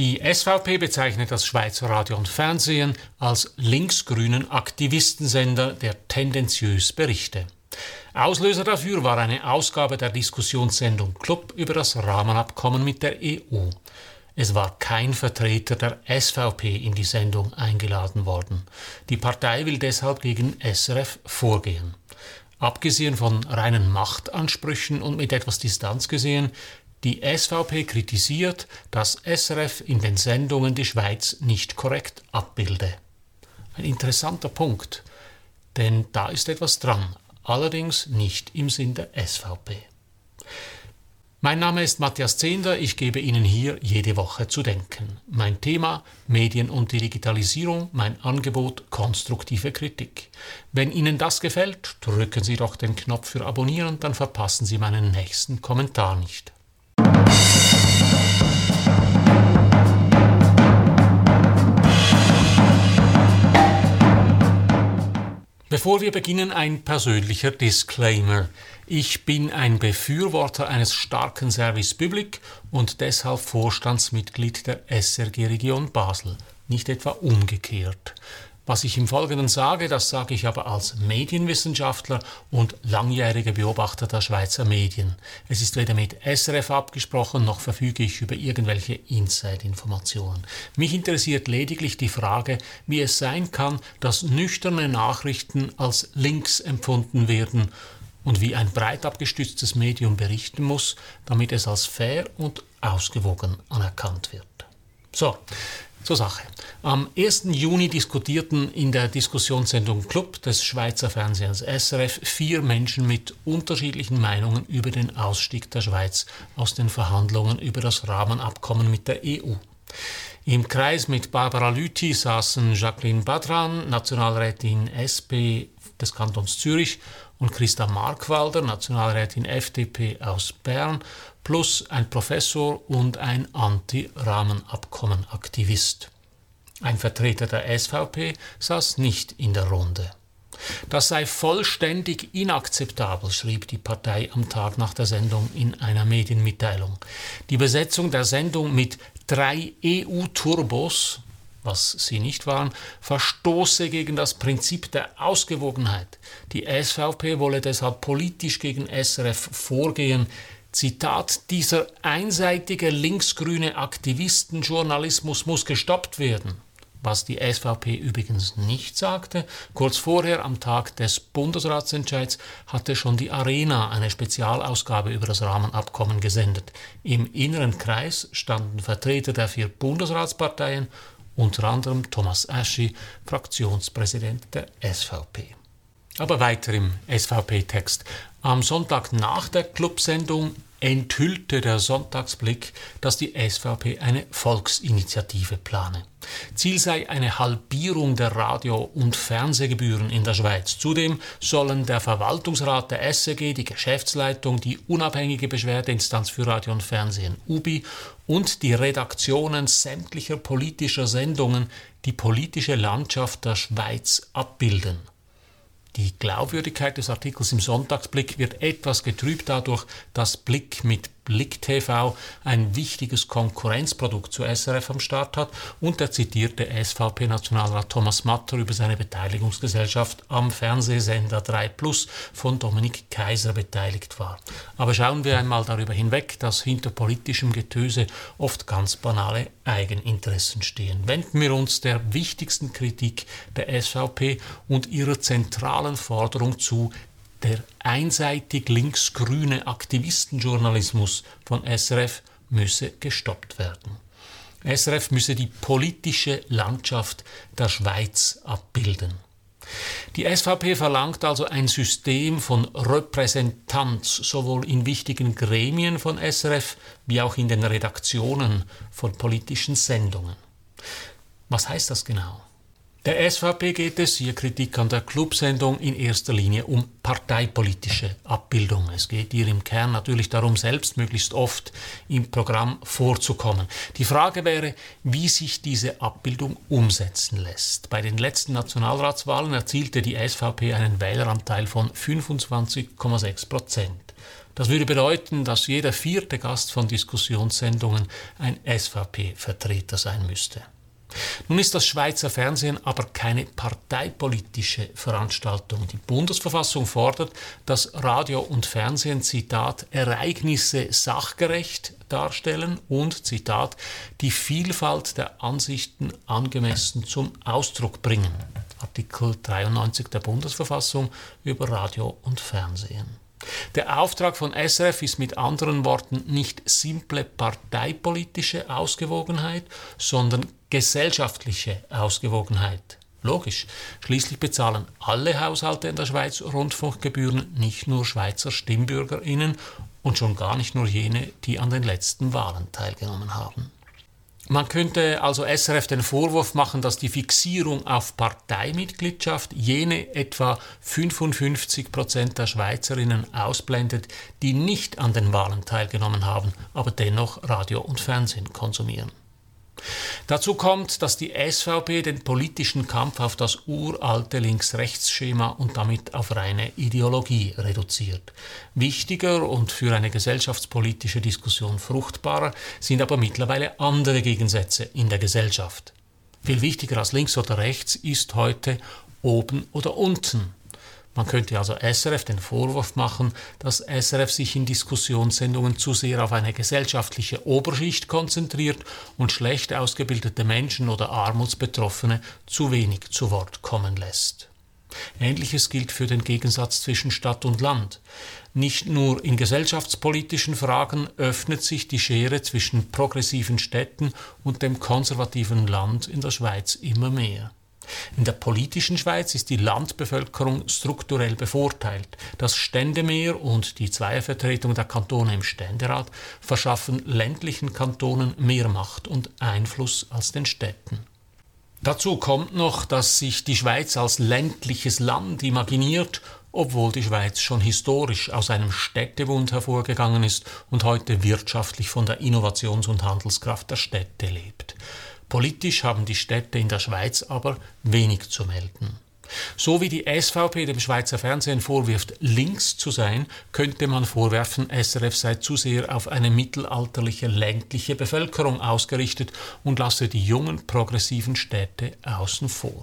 Die SVP bezeichnet das Schweizer Radio und Fernsehen als linksgrünen Aktivistensender, der tendenziös berichte. Auslöser dafür war eine Ausgabe der Diskussionssendung Club über das Rahmenabkommen mit der EU. Es war kein Vertreter der SVP in die Sendung eingeladen worden. Die Partei will deshalb gegen SRF vorgehen. Abgesehen von reinen Machtansprüchen und mit etwas Distanz gesehen, die SVP kritisiert, dass SRF in den Sendungen die Schweiz nicht korrekt abbilde. Ein interessanter Punkt, denn da ist etwas dran, allerdings nicht im Sinn der SVP. Mein Name ist Matthias Zehnder, ich gebe Ihnen hier jede Woche zu denken. Mein Thema Medien und die Digitalisierung, mein Angebot konstruktive Kritik. Wenn Ihnen das gefällt, drücken Sie doch den Knopf für Abonnieren, dann verpassen Sie meinen nächsten Kommentar nicht. Bevor wir beginnen, ein persönlicher Disclaimer. Ich bin ein Befürworter eines starken Service Public und deshalb Vorstandsmitglied der SRG Region Basel, nicht etwa umgekehrt. Was ich im Folgenden sage, das sage ich aber als Medienwissenschaftler und langjähriger Beobachter der Schweizer Medien. Es ist weder mit SRF abgesprochen, noch verfüge ich über irgendwelche Inside-Informationen. Mich interessiert lediglich die Frage, wie es sein kann, dass nüchterne Nachrichten als Links empfunden werden und wie ein breit abgestütztes Medium berichten muss, damit es als fair und ausgewogen anerkannt wird. So, zur Sache. Am 1. Juni diskutierten in der Diskussionssendung Club des Schweizer Fernsehens SRF vier Menschen mit unterschiedlichen Meinungen über den Ausstieg der Schweiz aus den Verhandlungen über das Rahmenabkommen mit der EU. Im Kreis mit Barbara Lüthi saßen Jacqueline Badran, Nationalrätin SP des Kantons Zürich, und Christa Markwalder, Nationalrätin FDP aus Bern, plus ein Professor und ein Anti-Rahmenabkommen-Aktivist. Ein Vertreter der SVP saß nicht in der Runde. Das sei vollständig inakzeptabel, schrieb die Partei am Tag nach der Sendung in einer Medienmitteilung. Die Besetzung der Sendung mit drei EU-Turbos, was sie nicht waren, verstoße gegen das Prinzip der Ausgewogenheit. Die SVP wolle deshalb politisch gegen SRF vorgehen, Zitat, dieser einseitige linksgrüne Aktivistenjournalismus muss gestoppt werden. Was die SVP übrigens nicht sagte, kurz vorher am Tag des Bundesratsentscheids hatte schon die Arena eine Spezialausgabe über das Rahmenabkommen gesendet. Im inneren Kreis standen Vertreter der vier Bundesratsparteien, unter anderem Thomas Aschi, Fraktionspräsident der SVP. Aber weiter im SVP-Text. Am Sonntag nach der Clubsendung enthüllte der Sonntagsblick, dass die SVP eine Volksinitiative plane. Ziel sei eine Halbierung der Radio- und Fernsehgebühren in der Schweiz. Zudem sollen der Verwaltungsrat der SEG, die Geschäftsleitung, die unabhängige Beschwerdeinstanz für Radio und Fernsehen UBI und die Redaktionen sämtlicher politischer Sendungen die politische Landschaft der Schweiz abbilden. Die Glaubwürdigkeit des Artikels im Sonntagsblick wird etwas getrübt dadurch, dass Blick mit Blick TV ein wichtiges Konkurrenzprodukt zu SRF am Start hat und der zitierte SVP-Nationalrat Thomas Matter über seine Beteiligungsgesellschaft am Fernsehsender 3 Plus von Dominik Kaiser beteiligt war. Aber schauen wir einmal darüber hinweg, dass hinter politischem Getöse oft ganz banale Eigeninteressen stehen. Wenden wir uns der wichtigsten Kritik der SVP und ihrer zentralen Forderung zu, der einseitig linksgrüne Aktivistenjournalismus von SRF müsse gestoppt werden. SRF müsse die politische Landschaft der Schweiz abbilden. Die SVP verlangt also ein System von Repräsentanz sowohl in wichtigen Gremien von SRF wie auch in den Redaktionen von politischen Sendungen. Was heißt das genau? Der SVP geht es, hier Kritik an der Clubsendung, in erster Linie um parteipolitische Abbildung. Es geht ihr im Kern natürlich darum, selbst möglichst oft im Programm vorzukommen. Die Frage wäre, wie sich diese Abbildung umsetzen lässt. Bei den letzten Nationalratswahlen erzielte die SVP einen Wähleranteil von 25,6 Prozent. Das würde bedeuten, dass jeder vierte Gast von Diskussionssendungen ein SVP-Vertreter sein müsste. Nun ist das Schweizer Fernsehen aber keine parteipolitische Veranstaltung. Die Bundesverfassung fordert, dass Radio und Fernsehen, Zitat, Ereignisse sachgerecht darstellen und, Zitat, die Vielfalt der Ansichten angemessen zum Ausdruck bringen. Artikel 93 der Bundesverfassung über Radio und Fernsehen. Der Auftrag von SRF ist mit anderen Worten nicht simple parteipolitische Ausgewogenheit, sondern gesellschaftliche Ausgewogenheit. Logisch, schließlich bezahlen alle Haushalte in der Schweiz Rundfunkgebühren, nicht nur Schweizer Stimmbürgerinnen und schon gar nicht nur jene, die an den letzten Wahlen teilgenommen haben. Man könnte also SRF den Vorwurf machen, dass die Fixierung auf Parteimitgliedschaft jene etwa 55 Prozent der Schweizerinnen ausblendet, die nicht an den Wahlen teilgenommen haben, aber dennoch Radio und Fernsehen konsumieren. Dazu kommt, dass die SVP den politischen Kampf auf das uralte Links-Rechts-Schema und damit auf reine Ideologie reduziert. Wichtiger und für eine gesellschaftspolitische Diskussion fruchtbarer sind aber mittlerweile andere Gegensätze in der Gesellschaft. Viel wichtiger als links oder rechts ist heute oben oder unten. Man könnte also SRF den Vorwurf machen, dass SRF sich in Diskussionssendungen zu sehr auf eine gesellschaftliche Oberschicht konzentriert und schlecht ausgebildete Menschen oder Armutsbetroffene zu wenig zu Wort kommen lässt. Ähnliches gilt für den Gegensatz zwischen Stadt und Land. Nicht nur in gesellschaftspolitischen Fragen öffnet sich die Schere zwischen progressiven Städten und dem konservativen Land in der Schweiz immer mehr. In der politischen Schweiz ist die Landbevölkerung strukturell bevorteilt. Das Ständemeer und die Zweiervertretung der Kantone im Ständerat verschaffen ländlichen Kantonen mehr Macht und Einfluss als den Städten. Dazu kommt noch, dass sich die Schweiz als ländliches Land imaginiert, obwohl die Schweiz schon historisch aus einem Städtebund hervorgegangen ist und heute wirtschaftlich von der Innovations- und Handelskraft der Städte lebt. Politisch haben die Städte in der Schweiz aber wenig zu melden. So wie die SVP dem Schweizer Fernsehen vorwirft, links zu sein, könnte man vorwerfen, SRF sei zu sehr auf eine mittelalterliche ländliche Bevölkerung ausgerichtet und lasse die jungen progressiven Städte außen vor.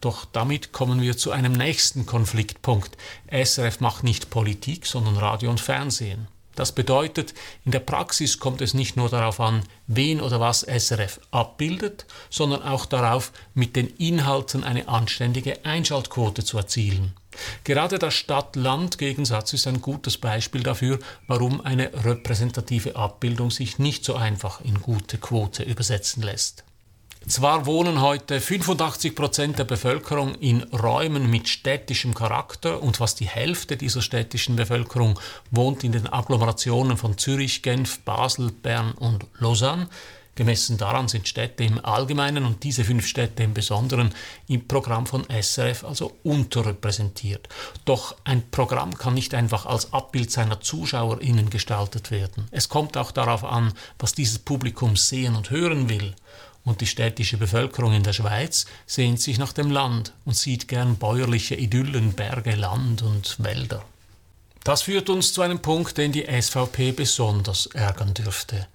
Doch damit kommen wir zu einem nächsten Konfliktpunkt. SRF macht nicht Politik, sondern Radio und Fernsehen. Das bedeutet, in der Praxis kommt es nicht nur darauf an, wen oder was SRF abbildet, sondern auch darauf, mit den Inhalten eine anständige Einschaltquote zu erzielen. Gerade der Stadt-Land-Gegensatz ist ein gutes Beispiel dafür, warum eine repräsentative Abbildung sich nicht so einfach in gute Quote übersetzen lässt. Zwar wohnen heute 85 Prozent der Bevölkerung in Räumen mit städtischem Charakter und fast die Hälfte dieser städtischen Bevölkerung wohnt in den Agglomerationen von Zürich, Genf, Basel, Bern und Lausanne. Gemessen daran sind Städte im Allgemeinen und diese fünf Städte im Besonderen im Programm von SRF also unterrepräsentiert. Doch ein Programm kann nicht einfach als Abbild seiner ZuschauerInnen gestaltet werden. Es kommt auch darauf an, was dieses Publikum sehen und hören will und die städtische Bevölkerung in der Schweiz sehnt sich nach dem Land und sieht gern bäuerliche Idyllen, Berge, Land und Wälder. Das führt uns zu einem Punkt, den die SVP besonders ärgern dürfte.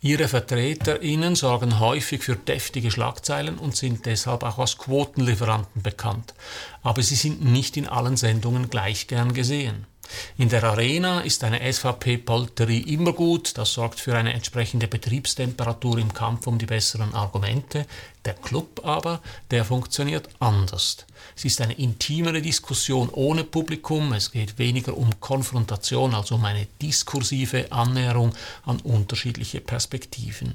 Ihre VertreterInnen sorgen häufig für deftige Schlagzeilen und sind deshalb auch als Quotenlieferanten bekannt. Aber sie sind nicht in allen Sendungen gleich gern gesehen. In der Arena ist eine SVP-Polterie immer gut, das sorgt für eine entsprechende Betriebstemperatur im Kampf um die besseren Argumente. Der Club aber, der funktioniert anders. Es ist eine intimere Diskussion ohne Publikum, es geht weniger um Konfrontation als um eine diskursive Annäherung an unterschiedliche Perspektiven.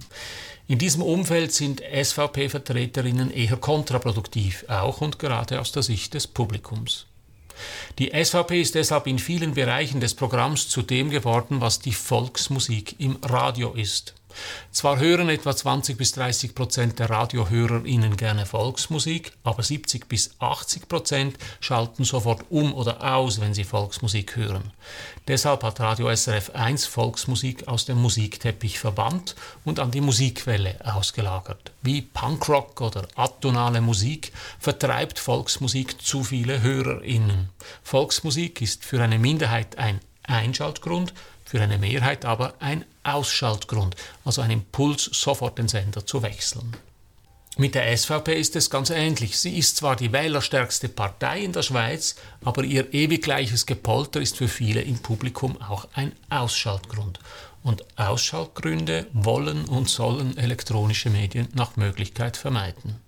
In diesem Umfeld sind SVP-Vertreterinnen eher kontraproduktiv, auch und gerade aus der Sicht des Publikums. Die SVP ist deshalb in vielen Bereichen des Programms zu dem geworden, was die Volksmusik im Radio ist. Zwar hören etwa 20 bis 30 Prozent der RadiohörerInnen gerne Volksmusik, aber 70 bis 80 Prozent schalten sofort um oder aus, wenn sie Volksmusik hören. Deshalb hat Radio SRF 1 Volksmusik aus dem Musikteppich verbannt und an die Musikwelle ausgelagert. Wie Punkrock oder atonale Musik vertreibt Volksmusik zu viele HörerInnen. Volksmusik ist für eine Minderheit ein Einschaltgrund, für eine Mehrheit aber ein Ausschaltgrund, also ein Impuls, sofort den Sender zu wechseln. Mit der SVP ist es ganz ähnlich. Sie ist zwar die wählerstärkste Partei in der Schweiz, aber ihr ewig gleiches Gepolter ist für viele im Publikum auch ein Ausschaltgrund. Und Ausschaltgründe wollen und sollen elektronische Medien nach Möglichkeit vermeiden.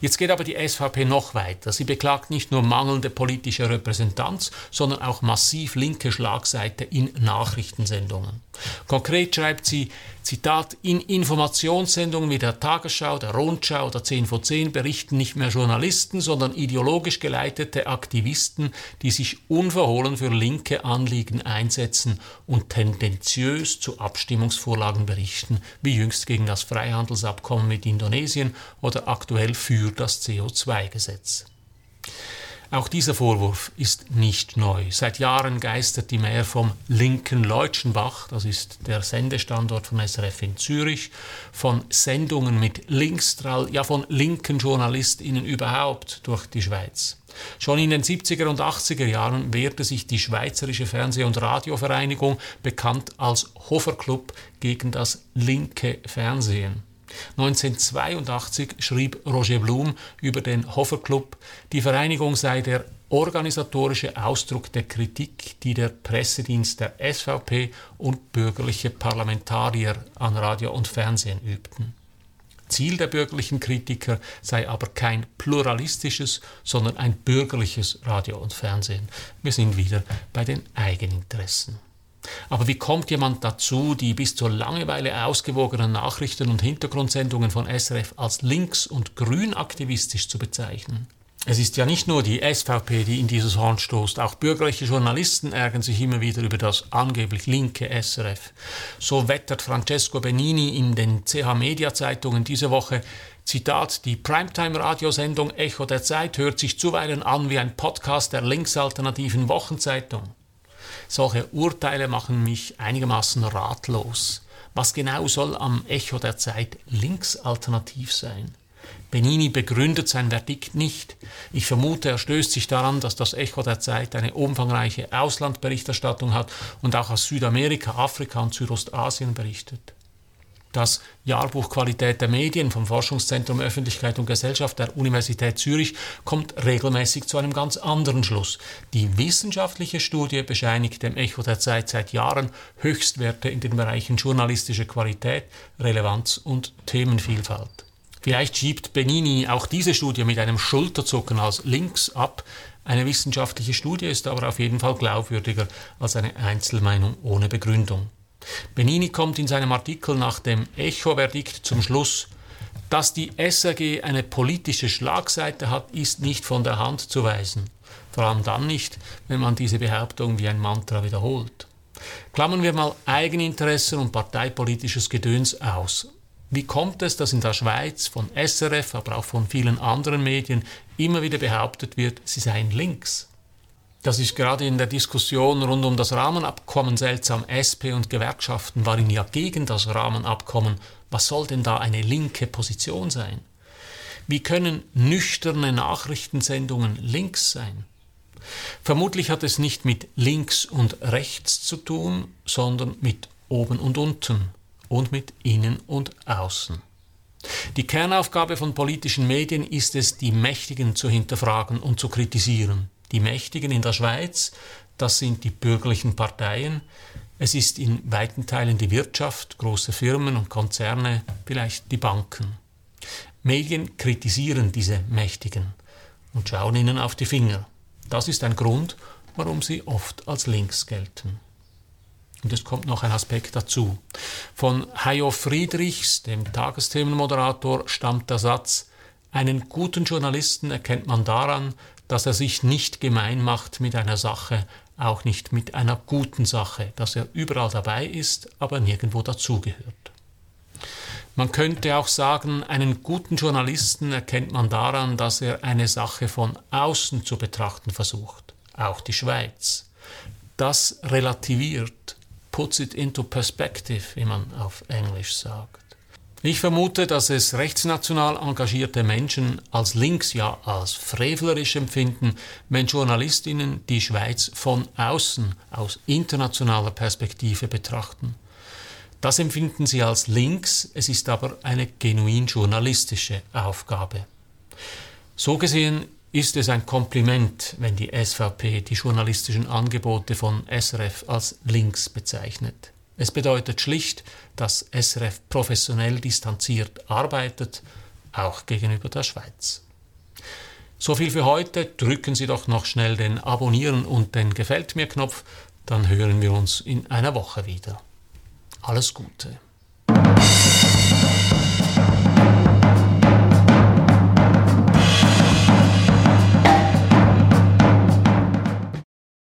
Jetzt geht aber die SVP noch weiter. Sie beklagt nicht nur mangelnde politische Repräsentanz, sondern auch massiv linke Schlagseite in Nachrichtensendungen. Konkret schreibt sie, Zitat, in Informationssendungen wie der Tagesschau, der Rundschau oder 10 vor 10 berichten nicht mehr Journalisten, sondern ideologisch geleitete Aktivisten, die sich unverhohlen für linke Anliegen einsetzen und tendenziös zu Abstimmungsvorlagen berichten, wie jüngst gegen das Freihandelsabkommen mit Indonesien oder aktuell für das CO2-Gesetz. Auch dieser Vorwurf ist nicht neu. Seit Jahren geistert die Mehr vom linken Leutschenbach, das ist der Sendestandort von SRF in Zürich, von Sendungen mit Linkstrall, ja von linken JournalistInnen überhaupt durch die Schweiz. Schon in den 70er und 80er Jahren wehrte sich die Schweizerische Fernseh- und Radiovereinigung, bekannt als Hofer Club, gegen das linke Fernsehen. 1982 schrieb Roger Blum über den Hofer Club, die Vereinigung sei der organisatorische Ausdruck der Kritik, die der Pressedienst der SVP und bürgerliche Parlamentarier an Radio und Fernsehen übten. Ziel der bürgerlichen Kritiker sei aber kein pluralistisches, sondern ein bürgerliches Radio und Fernsehen. Wir sind wieder bei den Eigeninteressen. Aber wie kommt jemand dazu, die bis zur Langeweile ausgewogenen Nachrichten und Hintergrundsendungen von SRF als links- und grünaktivistisch zu bezeichnen? Es ist ja nicht nur die SVP, die in dieses Horn stoßt, auch bürgerliche Journalisten ärgern sich immer wieder über das angeblich linke SRF. So wettert Francesco Benini in den CH Media Zeitungen diese Woche, Zitat, die Primetime-Radiosendung Echo der Zeit hört sich zuweilen an wie ein Podcast der linksalternativen Wochenzeitung. Solche Urteile machen mich einigermaßen ratlos. Was genau soll am Echo der Zeit linksalternativ sein? Benini begründet sein Verdikt nicht. Ich vermute, er stößt sich daran, dass das Echo der Zeit eine umfangreiche Auslandberichterstattung hat und auch aus Südamerika, Afrika und Südostasien berichtet. Das Jahrbuch Qualität der Medien vom Forschungszentrum Öffentlichkeit und Gesellschaft der Universität Zürich kommt regelmäßig zu einem ganz anderen Schluss. Die wissenschaftliche Studie bescheinigt dem Echo der Zeit seit Jahren Höchstwerte in den Bereichen journalistische Qualität, Relevanz und Themenvielfalt. Vielleicht schiebt Benini auch diese Studie mit einem Schulterzucken als links ab. Eine wissenschaftliche Studie ist aber auf jeden Fall glaubwürdiger als eine Einzelmeinung ohne Begründung. Benini kommt in seinem Artikel nach dem Echo-Verdikt zum Schluss, dass die SRG eine politische Schlagseite hat, ist nicht von der Hand zu weisen. Vor allem dann nicht, wenn man diese Behauptung wie ein Mantra wiederholt. Klammern wir mal Eigeninteressen und parteipolitisches Gedöns aus. Wie kommt es, dass in der Schweiz von SRF, aber auch von vielen anderen Medien immer wieder behauptet wird, sie seien links? Das ist gerade in der Diskussion rund um das Rahmenabkommen seltsam. SP und Gewerkschaften waren ja gegen das Rahmenabkommen. Was soll denn da eine linke Position sein? Wie können nüchterne Nachrichtensendungen links sein? Vermutlich hat es nicht mit links und rechts zu tun, sondern mit oben und unten und mit innen und außen. Die Kernaufgabe von politischen Medien ist es, die Mächtigen zu hinterfragen und zu kritisieren. Die Mächtigen in der Schweiz, das sind die bürgerlichen Parteien. Es ist in weiten Teilen die Wirtschaft, große Firmen und Konzerne, vielleicht die Banken. Medien kritisieren diese Mächtigen und schauen ihnen auf die Finger. Das ist ein Grund, warum sie oft als links gelten. Und es kommt noch ein Aspekt dazu. Von Hajo Friedrichs, dem Tagesthemenmoderator, stammt der Satz, einen guten Journalisten erkennt man daran, dass er sich nicht gemein macht mit einer Sache, auch nicht mit einer guten Sache, dass er überall dabei ist, aber nirgendwo dazugehört. Man könnte auch sagen, einen guten Journalisten erkennt man daran, dass er eine Sache von außen zu betrachten versucht, auch die Schweiz. Das relativiert, puts it into perspective, wie man auf Englisch sagt. Ich vermute, dass es rechtsnational engagierte Menschen als links, ja als frevlerisch empfinden, wenn Journalistinnen die Schweiz von außen, aus internationaler Perspektive betrachten. Das empfinden sie als links, es ist aber eine genuin journalistische Aufgabe. So gesehen ist es ein Kompliment, wenn die SVP die journalistischen Angebote von SRF als links bezeichnet. Es bedeutet schlicht, dass SRF professionell distanziert arbeitet, auch gegenüber der Schweiz. So viel für heute. Drücken Sie doch noch schnell den Abonnieren und den Gefällt mir Knopf, dann hören wir uns in einer Woche wieder. Alles Gute.